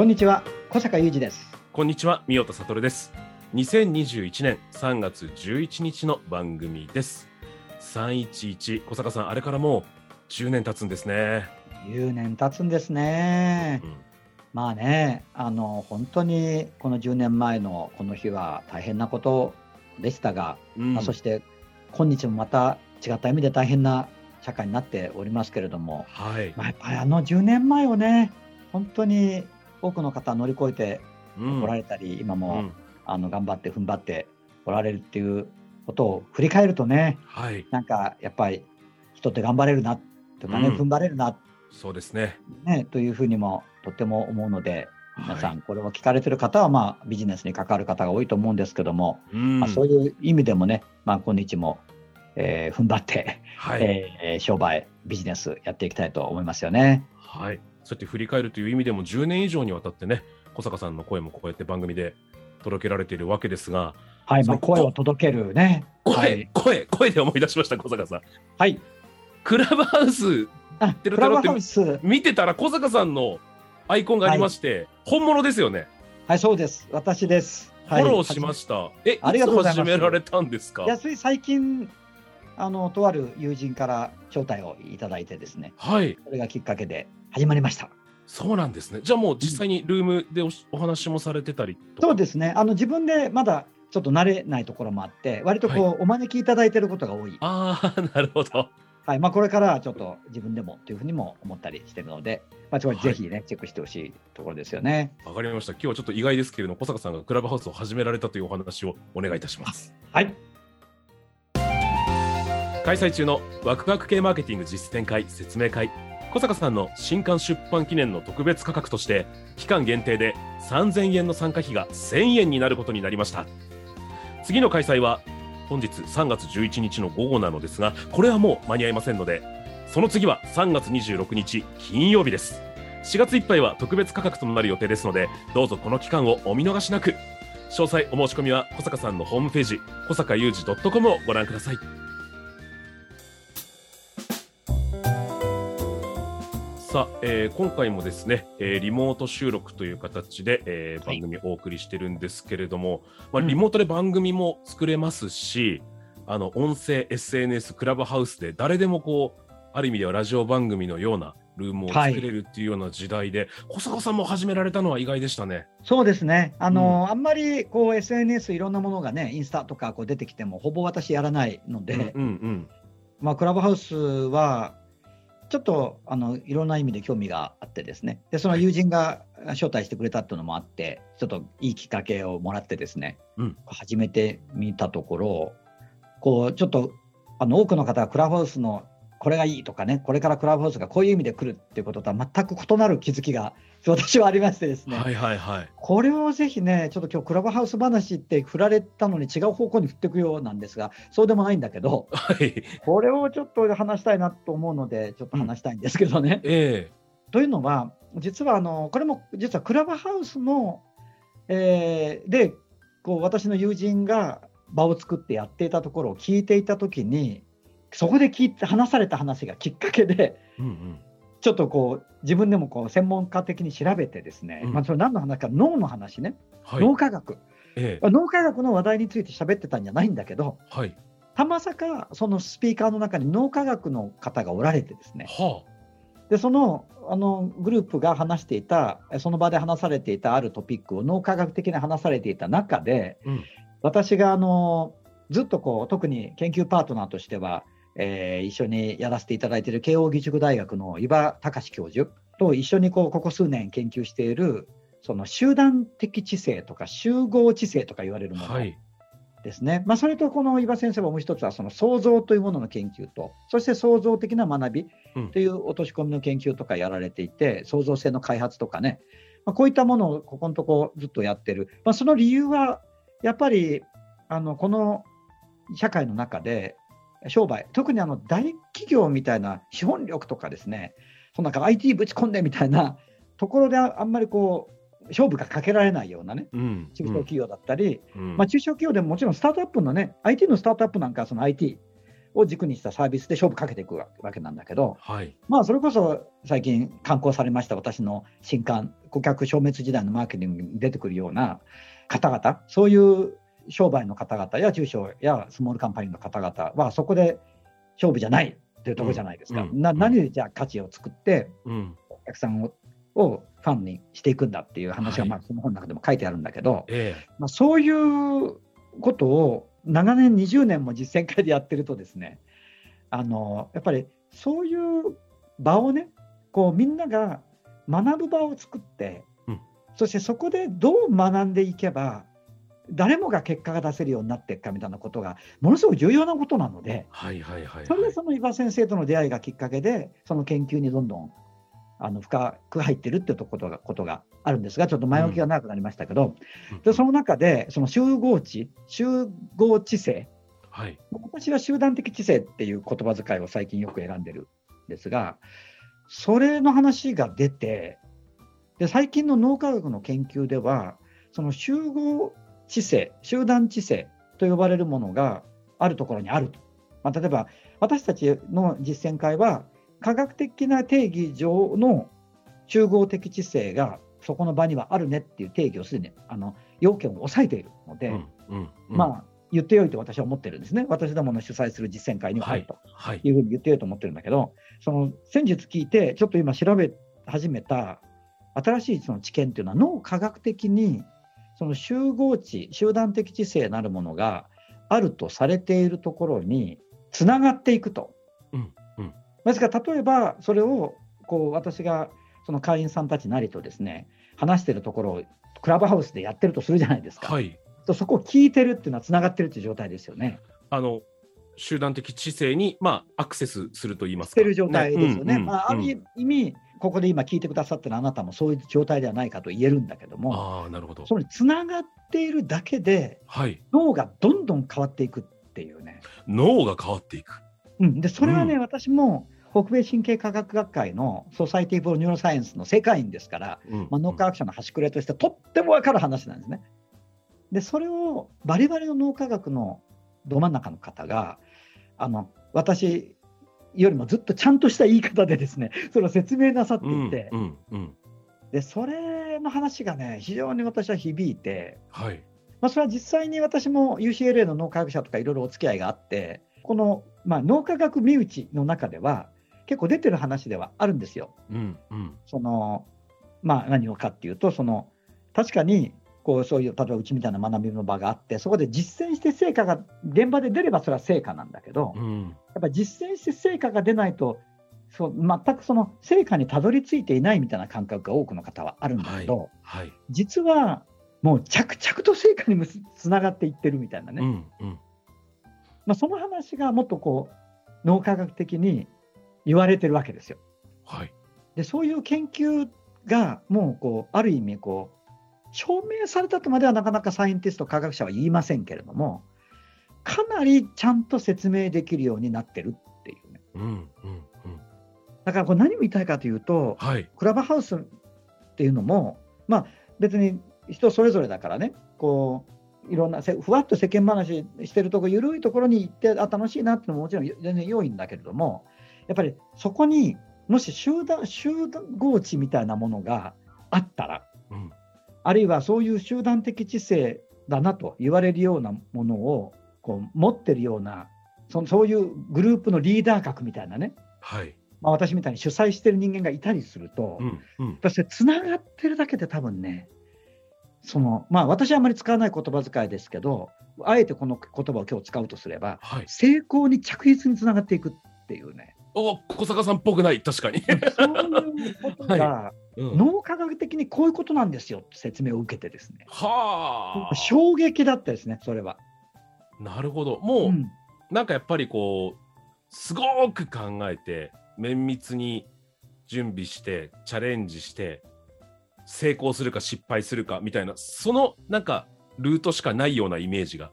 こんにちは小坂雄二ですこんにちは、三代悟です。2021年3月11日の番組です。311、小坂さん、あれからもう10年経つんですね。10年経つんですね、うんまあねあの本当にこの10年前のこの日は大変なことでしたが、うんまあ、そして今日もまた違った意味で大変な社会になっておりますけれども、はい。まあ、やっぱりあの10年前をね本当に多くの方乗り越えてうんおられたり、今うも、んあの頑張って踏ん張っておられるっていうことを振り返るとねはい。なんかやっぱり人って頑張れるなとかね、うん踏ん張れるな、そうですね。ね、というふうにもとっても思うので皆さはんこれを聞かれてる方は、まあ、ビジネスに関わる方が多いと思うんですけども、うんまあ、そういう意味でもね、まあ、今日も、えー踏ん張って、はい。えー商売ビジネスやっていきたいと思いますよね。はい。そうやって振り返るという意味でも10年以上にわたってね、小坂さんの声もこうやって番組で届けられているわけですが、はい、まあ、声を届けるね。声、はい、声、声で思い出しました、小坂さん。はい、クラブハウスあてるクラブハウス、見てたら小坂さんのアイコンがありまして、本物ですよね。はい、そうです、私です。フはいォローしました。え、いありがとうございますつ始められたんですか？いやつい最近あのとある友人から招待をいただいてですねはい。それがきっかけで始まりましたそうなんですね。じゃあもう実際にルームでおしお話もされてたり。そうですねあの自分でまだちょっと慣れないところもあって割とこう、はお招きいただいてることが多い、ああ、なるほど。はいまあ、これからはちょっと自分でもというふうにも思ったりしてるので、まあ、ちょっとぜひね、チェックしてほしいところですよねわかりました。今日はちょっと意外ですけれども、小坂さんがクラブハウスを始められたというお話をお願いいたします。はい開催中のワクワク系マーケティング実践会説明会小坂さんの新刊出版記念の特別価格として期間限定で3000円の参加費が1000円になることになりました。次の開催は本日3月11日の午後なのですがこれはもう間に合いませんのでその次は3月26日金曜日です。4月いっぱいは特別価格となる予定ですのでどうぞこの期間をお見逃しなく。詳細お申し込みは小坂さんのホームページ小坂雄二 .com をご覧ください。さあ、えー今回もですね、えーリモート収録という形で、えーはい。番組をお送りしてるんですけれども、まあ、うん。リモートで番組も作れますし、あの音声 SNS クラブハウスで誰でもこうある意味ではラジオ番組のようなルームを作れるっていうような時代で、小坂さんも始められたのは意外でしたね。そうですね。あの、あんまりこう SNS いろんなものがねインスタとかこう出てきてもほぼ私やらないので、うんうん。まあ、クラブハウスは、ちょっとあのいろんな意味で興味があってですね、でその友人が招待してくれたっていうのもあって、ちょっといいきっかけをもらってですね、うん。始めてみたところ、こうちょっとあの多くの方がクラブハウスのこれがいいとかね、これからクラブハウスがこういう意味で来るっていうこととは全く異なる気づきが 私はありましてですね、はいはいはい。これをぜひね、ちょっと今日クラブハウス話って振られたのに違う方向に振っていくようなんですが、そうでもないんだけど、はい。これをちょっと話したいなと思うので、ちょっと話したいんですけどね。えというのは、実はあのこれも実はクラブハウスの、えーでこう私の友人が場を作ってやっていたところを聞いていたときに、そこで聞いて話された話がきっかけで、えうんうん。ちょっとこう自分でもこう専門家的に調べてですね、うん。まあ、それ何の話か、脳の話ね、はい。脳科学、ええ。脳科学の話題について喋ってたんじゃないんだけど、はい。たまさかそのスピーカーの中に脳科学の方がおられてですね、はでそのあのグループが話していた、その場で話されていたあるトピックを脳科学的に話されていた中で、うん。私があのずっとこう特に研究パートナーとしては、えー一緒にやらせていただいている慶應義塾大学の伊庭隆教授と一緒にこうここ数年研究しているその集団的知性とか集合知性とか言われるものはい。ですね。まあ、それとこの伊庭先生はもう一つはその創造というものの研究と、そして創造的な学びうんという落とし込みの研究とかやられていて、創造性の開発とかね、まあ、こういったものをここのとこずっとやってる。まあ、その理由は、やっぱりあのこの社会の中で商売、特にあの大企業みたいな資本力とかですね、そのなんか IT ぶち込んでみたいな。ところであんまりこう、勝負がかけられないようなね、うん。中小企業だったり、うん。まあ、中小企業でももちろんスタートアップのね、IT のスタートアップなんかはその IT を軸にしたサービスで勝負かけていくわけなんだけど、はい。まあ、それこそ最近刊行されました私の新刊、顧客消滅時代のマーケティングに出てくるような方々、そういう商売の方々や中小やスモールカンパニーの方々は、そこで勝負じゃないというところじゃないですか。なうん。うん。何でじゃあ価値を作って、うん。お客さんををファンにしていくんだっていう話が、はい。まあ、その本の中でも書いてあるんだけど、えまあ、そういうことを長年20年も実践会でやってるとですねあのやっぱりそういう場をねこうみんなが学ぶ場を作って、うん。そしてそこでどう学んでいけば誰もが結果が出せるようになっていくかみたいなことがものすごく重要なことなのではいはいはい。それでその伊庭先生との出会いがきっかけでその研究にどんどんあの深く入ってるっていうことがことがあるんですがちょっと前置きが長くなりましたけど、うんでその中でその集合知集合知性はい。私は集団的知性っていう言葉遣いを最近よく選んでるんですがそれの話が出てで最近の脳科学の研究ではその集合知性集団知性と呼ばれるものがあるところにあると、まあ、例えば私たちの実践会は科学的な定義上の集合的知性がそこの場にはあるねっていう定義をすでにあの要件を抑えているので、うんうんうん。まあ言ってよいと私は思ってるんですね。私どもの主催する実践会にはあるとはい。いうふうに言ってよいと思ってるんだけど、その先日聞いて、ちょっと今調べ始めた新しいその知見っていうのは脳科学的にその集合値、集団的知性なるものがあるとされているところにつながっていくと。うんうんですから例えばそれをこう私がその会員さんたちなりとですね話してるところをクラブハウスでやってるとするじゃないですか。はい。とそこを聞いてるっていうのはつながってるっていう状態ですよね。あの、集団的知性に、まあ、アクセスすると言いますか。してる状態ですよね。うんうんまあ、あるうん意味、ここで今聞いてくださってるあなたもそういう状態ではないかと言えるんだけども、ああ、なるほど。それにつながっているだけではい。脳がどんどん変わっていくっていうね。脳が変わっていく。うん、でそれはね、うん私も北米神経科学学会の Society for Neuroscience の正会員ですから、うんまあ、脳科学者の端くれとしてとっても分かる話なんですね。でそれをバリバリの脳科学のど真ん中の方があの私よりもずっとちゃんとした言い方でですね それを説明なさってうんいて、うんうん。でそれの話がね非常に私は響いて、はい。まあ、それは実際に私も UCLA の脳科学者とかいろいろお付き合いがあってこの、まあ、脳科学身内の中では結構出てる話ではあるんですよ。うんうん。そのまあ、何をかっていうとその確かにこうそういう例えばうちみたいな学びの場があってそこで実践して成果が現場で出ればそれは成果なんだけど、うん。やっぱり実践して成果が出ないとそう全くその成果にたどり着いていないみたいな感覚が多くの方はあるんだけど、はい。実はもう着々と成果につながっていってるみたいなね、うんうん。まあ、その話がもっとこう脳科学的に言われてるわけですよ。はい。でそういう研究がもうこうある意味こう証明されたとまではなかなかサイエンティスト科学者は言いませんけれどもかなりちゃんと説明できるようになってるっていうねうんうんうん。だからこれ何を言いたいかというとはい。クラブハウスっていうのもまあ別に人それぞれだからねこういろんなせふわっと世間話してるとこ緩いところに行ってあ楽しいなってのももちろん全然良いんだけれどもやっぱりそこにもし集団集合値みたいなものがあったらうん。あるいはそういう集団的知性だなと言われるようなものをこう持ってるようなそそういうグループのリーダー格みたいなね、はい。まあ、私みたいに主催してる人間がいたりすると、うんうん。ぱりそれつながってるだけで多分ねそのまあ私はあまり使わない言葉遣いですけどあえてこの言葉を今日使うとすればはい。成功に着実につながっていくっていうねお小坂さんっぽくない。確かに、そういうことが、うん。脳科学的にこういうことなんですよって説明を受けてですね、はあ。衝撃だったですね、それは。なるほど。もう、うん。なんかやっぱりこうすごく考えて綿密に準備してチャレンジして成功するか失敗するかみたいなそのなんかルートしかないようなイメージが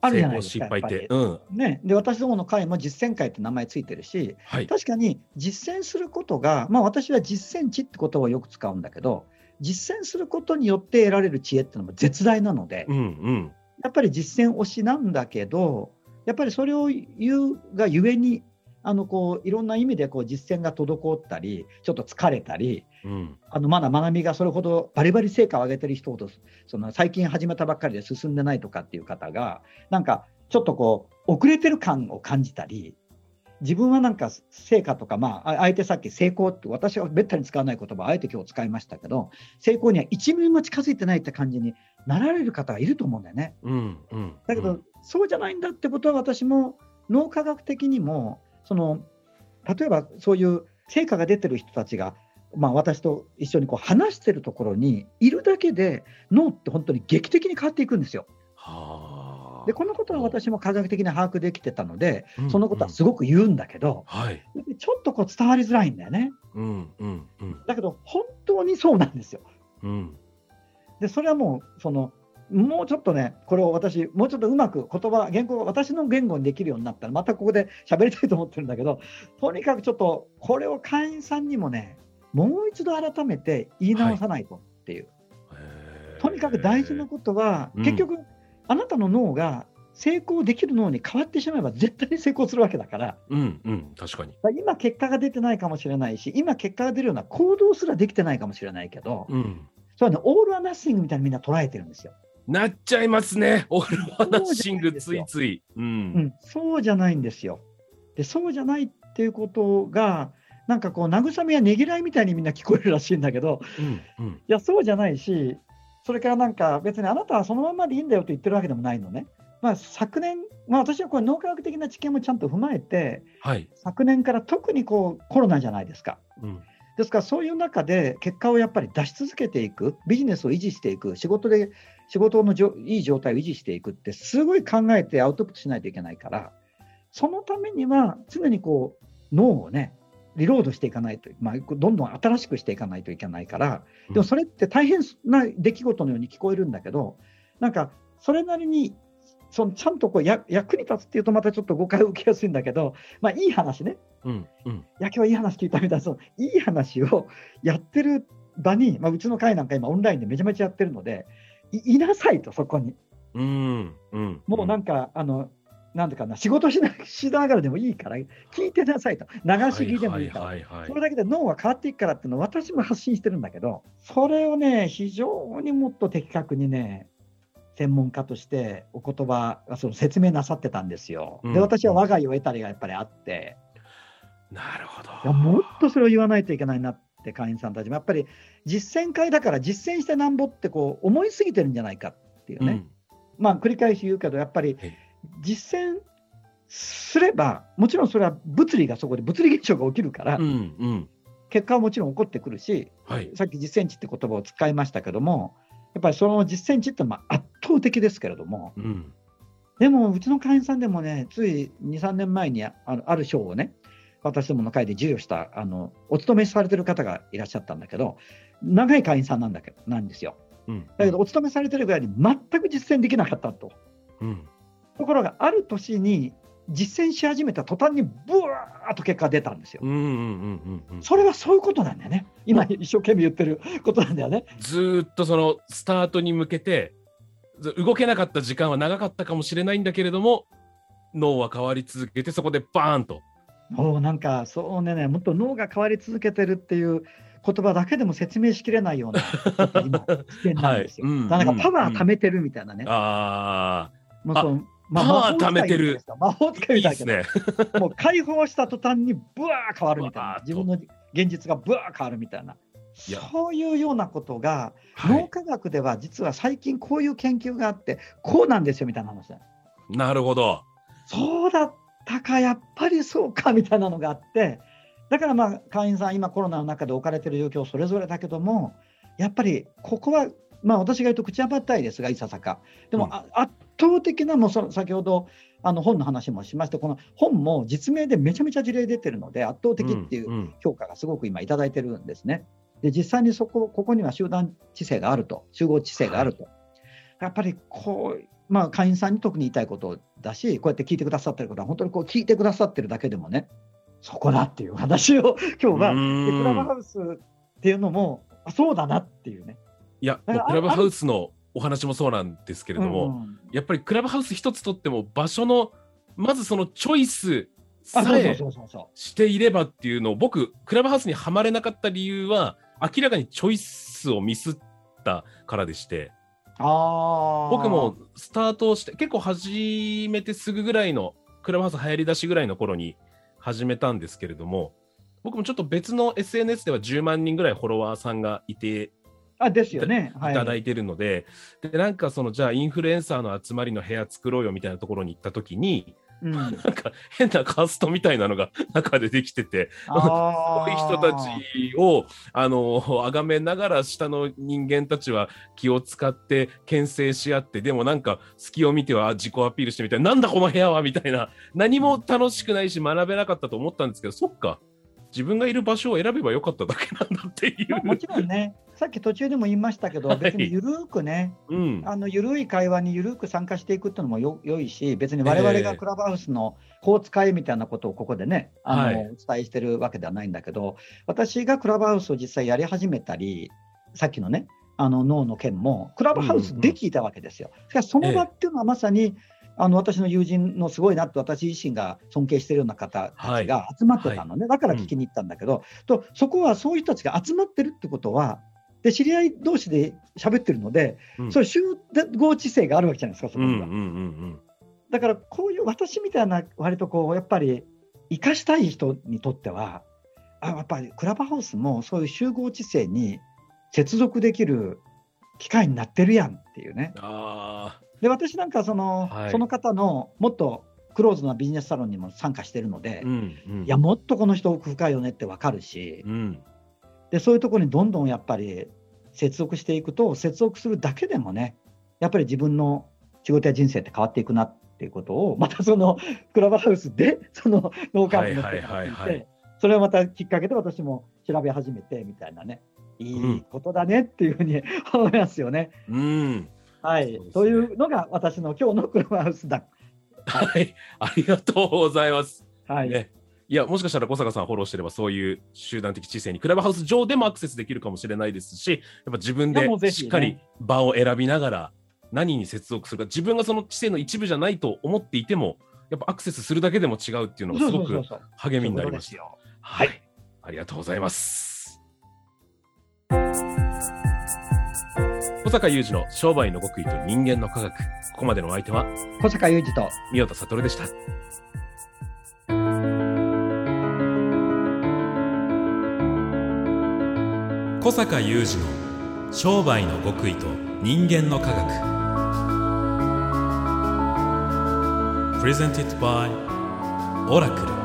あるじゃないですか。失敗って。うん。ね、で私どもの会も実践会って名前ついてるし、はい。確かに実践することが、まあ、私は実践値って言葉をよく使うんだけど、実践することによって得られる知恵っていうのも絶大なので、うんうん。やっぱり実践推しなんだけど、やっぱりそれを言うがゆえに、あのこういろんな意味でこう実践が滞ったり、ちょっと疲れたり、うんあのまだ学びがそれほどバリバリ成果を上げてる人ほど、その最近始めたばっかりで進んでないとかっていう方が、なんかちょっとこう、遅れてる感を感じたり、自分はなんか成果とか、まあ、ああえてさっき成功って、私はめったに使わない言葉、あえて今日使いましたけど、成功には1ミリも近づいてないって感じになられる方がいると思うんだよね。うんうんだけど、うんそうじゃないんだってことは私も脳科学的にもその例えばそういう成果が出てる人たちが、まあ、私と一緒にこう話してるところにいるだけで脳って本当に劇的に変わっていくんですよ。はあでこのことは私も科学的に把握できてたのでうんそのことはすごく言うんだけど、はいちょっとこう伝わりづらいんだよね。うんうんうんだけど本当にそうなんですよ。うんでそれはもうそのもうちょっとね、これを私、もうちょっとうまく言葉、言語が私の言語にできるようになったら、またここで喋りたいと思ってるんだけど、とにかくちょっと、これを会員さんにもね、もう一度改めて言い直さないとっていう、へーとにかく大事なことは、うん。結局、あなたの脳が成功できる脳に変わってしまえば、絶対に成功するわけだから、うんうん確かに。今、結果が出てないかもしれないし、今、結果が出るような行動すらできてないかもしれないけど、うん。それはね、オール・ア・ナッシングみたいにみんな捉えてるんですよ。なっちゃいますね。オールワナッシングついつい。うん。うん、そうじゃないんですよ。で、そうじゃないっていうことが、なんかこう、慰めやねぎらいみたいにみんな聞こえるらしいんだけど、うんうんいや、そうじゃないし、それからなんか別にあなたはそのままでいいんだよと言ってるわけでもないのね。まあ、昨年、まあ、私はこれ脳科学的な知見もちゃんと踏まえて、はい昨年から特にこうコロナじゃないですか。うんですからそういう中で結果をやっぱり出し続けていく、ビジネスを維持していく、仕事で仕事のじょいい状態を維持していくって、すごい考えてアウトプットしないといけないから、そのためには常にこう脳をね、リロードしていかないと、まあ、どんどん新しくしていかないといけないから、でもそれって大変な出来事のように聞こえるんだけど、なんかそれなりにそのちゃんとこうや役に立つっていうとまたちょっと誤解を受けやすいんだけど、まあ、いい話ね、うんうん。いや、今日はいい話聞いたみたいな、そのいい話をやってる場に、まあ、うちの会なんか今、オンラインでめちゃめちゃやってるので、いいなさいと、そこに。うんうん。もうなんか、あの、なんていうかな、仕事しなしながらでもいいから、聞いてなさいと、流し聞きでもいいから、それだけで脳は変わっていくからっていうのを私も発信してるんだけど、それをね、非常にもっと的確にね、専門家としてお言葉、その説明なさってたんですよ。うん。で、私は我が家を得たりがやっぱりあって、なるほど。いやもっとそれを言わないといけないなって会員さんたちもやっぱり実践会だから実践してなんぼってこう思いすぎてるんじゃないかっていうね、まあ繰り返し言うけどやっぱりはい実践すればもちろんそれは物理がそこで物理現象が起きるから、うんうん。うん結果はもちろん起こってくるしはい。さっき実践値って言葉を使いましたけどもやっぱりその実践値ってのはまあ圧倒的ですけれどもうん。でもうちの会員さんでもねつい23年前にあのある賞をね私どもの会で授与したあのお勤めされてる方がいらっしゃったんだけど長い会員さんなんだけどなんですよ。うん。だけどお勤めされてるぐらいに全く実践できなかったと。うんところがある年に実践し始めた途端にブワーッと結果が出たんですよ。うんうんうんうんうん。それはそういうことなんだよね。今一生懸命言ってることなんだよね。ずーっとそのスタートに向けてず動けなかった時間は長かったかもしれないんだけれども脳は変わり続けてそこでバーンと。もうなんかそうねもっと脳が変わり続けてるっていう言葉だけでも説明しきれないような 今視点なんですよ。はい。うんなんかパワー貯めてるみたいなね。あもうそのまパワー貯めてる。魔法使あいみたいですね。もう解放した途端にブワー変わるみたいな。自分の現実がブワー変わるみたいな。そういうようなことが、はい。脳科学では実は最近こういう研究があってこうなんですよみたいな話なるほど。そうだったか、やっぱりそうかみたいなのがあって、だからまあ会員さん、今コロナの中で置かれている状況それぞれだけども、やっぱりここは、まあ、私が言うと口ばったいですが、いささか。でも、うん、圧倒的な、もうそ先ほどあの本の話もしまして、この本も実名でめちゃめちゃ事例出てるので、圧倒的っていう評価がすごく今、いただいてるんですね。で実際にそこここには集団知性があると、集合知性があると。はい、やっぱりこう、まあ、会員さんに特に言いたいことだし、こうやって聞いてくださってることは、本当にこう聞いてくださってるだけでもね、そこだっていう話を今日は、クラブハウスっていうのも、あそうだなっていうね。いや、クラブハウスのお話もそうなんですけれども、うんうん、やっぱりクラブハウス一つとっても場所のまずそのチョイスさえしていればっていうのを僕クラブハウスにはまれなかった理由は明らかにチョイスをミスったからでして。僕もスタートして結構始めてすぐぐらいのクラブハウス流行り出しぐらいの頃に始めたんですけれども僕もちょっと別の SNS では10万人ぐらいフォロワーさんがいてあですよね、い、ただいてるので、でなんかそのじゃあインフルエンサーの集まりの部屋作ろうよみたいなところに行った時に、うん、なんか変なカーストみたいなのが 中でできてて、そ ういう人たちをあの崇めながら下の人間たちは気を使って牽制し合って、でもなんか隙を見ては自己アピールしてみたいな、なんだこの部屋はみたいな、何も楽しくないし学べなかったと思ったんですけど、そっか。自分がいる場所を選べばよかっただけなんだっていう、まあ、もちろんね、さっき途中でも言いましたけど、別にゆるくね、はいうん、あのゆるい会話にゆるく参加していくっていうのもよよいし、別に我々がクラブハウスのこう使いみたいなことをここでね、あの、はい、お伝えしてるわけではないんだけど、私がクラブハウスを実際やり始めたり、さっきのね、あの脳の件も、クラブハウスで聞いたわけですよ。しかし、その場っていうのはまさに、あの私の友人のすごいなって私自身が尊敬しているような方たちが集まってたのね、はい、だから聞きに行ったんだけど、うん、とそこはそういう人たちが集まってるってことはで知り合い同士で喋ってるので、うん、そ集合知性があるわけじゃないですかそこには、だからこういう私みたいな割とこうやっぱり生かしたい人にとってはあやっぱりクラブハウスもそういう集合知性に接続できる機会になってるやんっていうね。あで私なんかその、はい、その方のもっとクローズなビジネスサロンにも参加してるので、うんうん、いやもっとこの人奥深いよねって分かるし、うん、でそういうところにどんどんやっぱり接続していくと接続するだけでもねやっぱり自分の仕事や人生って変わっていくなっていうことを またそのクラブハウスでその農家の人が聞いてそれをまたきっかけで私も調べ始めてみたいなねいいことだねっていうふうに思いますよね。うんはい、ね、というのが私の今日のクラブハウスだ。はい、ありがとうございます。はい。ね、いや、もしかしたら小坂さんフォローしてれば、そういう集団的知性にクラブハウス上でもアクセスできるかもしれないですし、やっぱ自分でしっかり場を選びながら、何に接続するか、自分がその知性の一部じゃないと思っていても、やっぱアクセスするだけでも違うっていうのがすごく励みになりました。はい、ありがとうございます。小坂雄二の商売の極意と人間の科学。ここまでのお相手は、小坂雄二と宮田悟でした。小坂雄二の商売の極意と人間の科学。プレゼンティットバイオラクル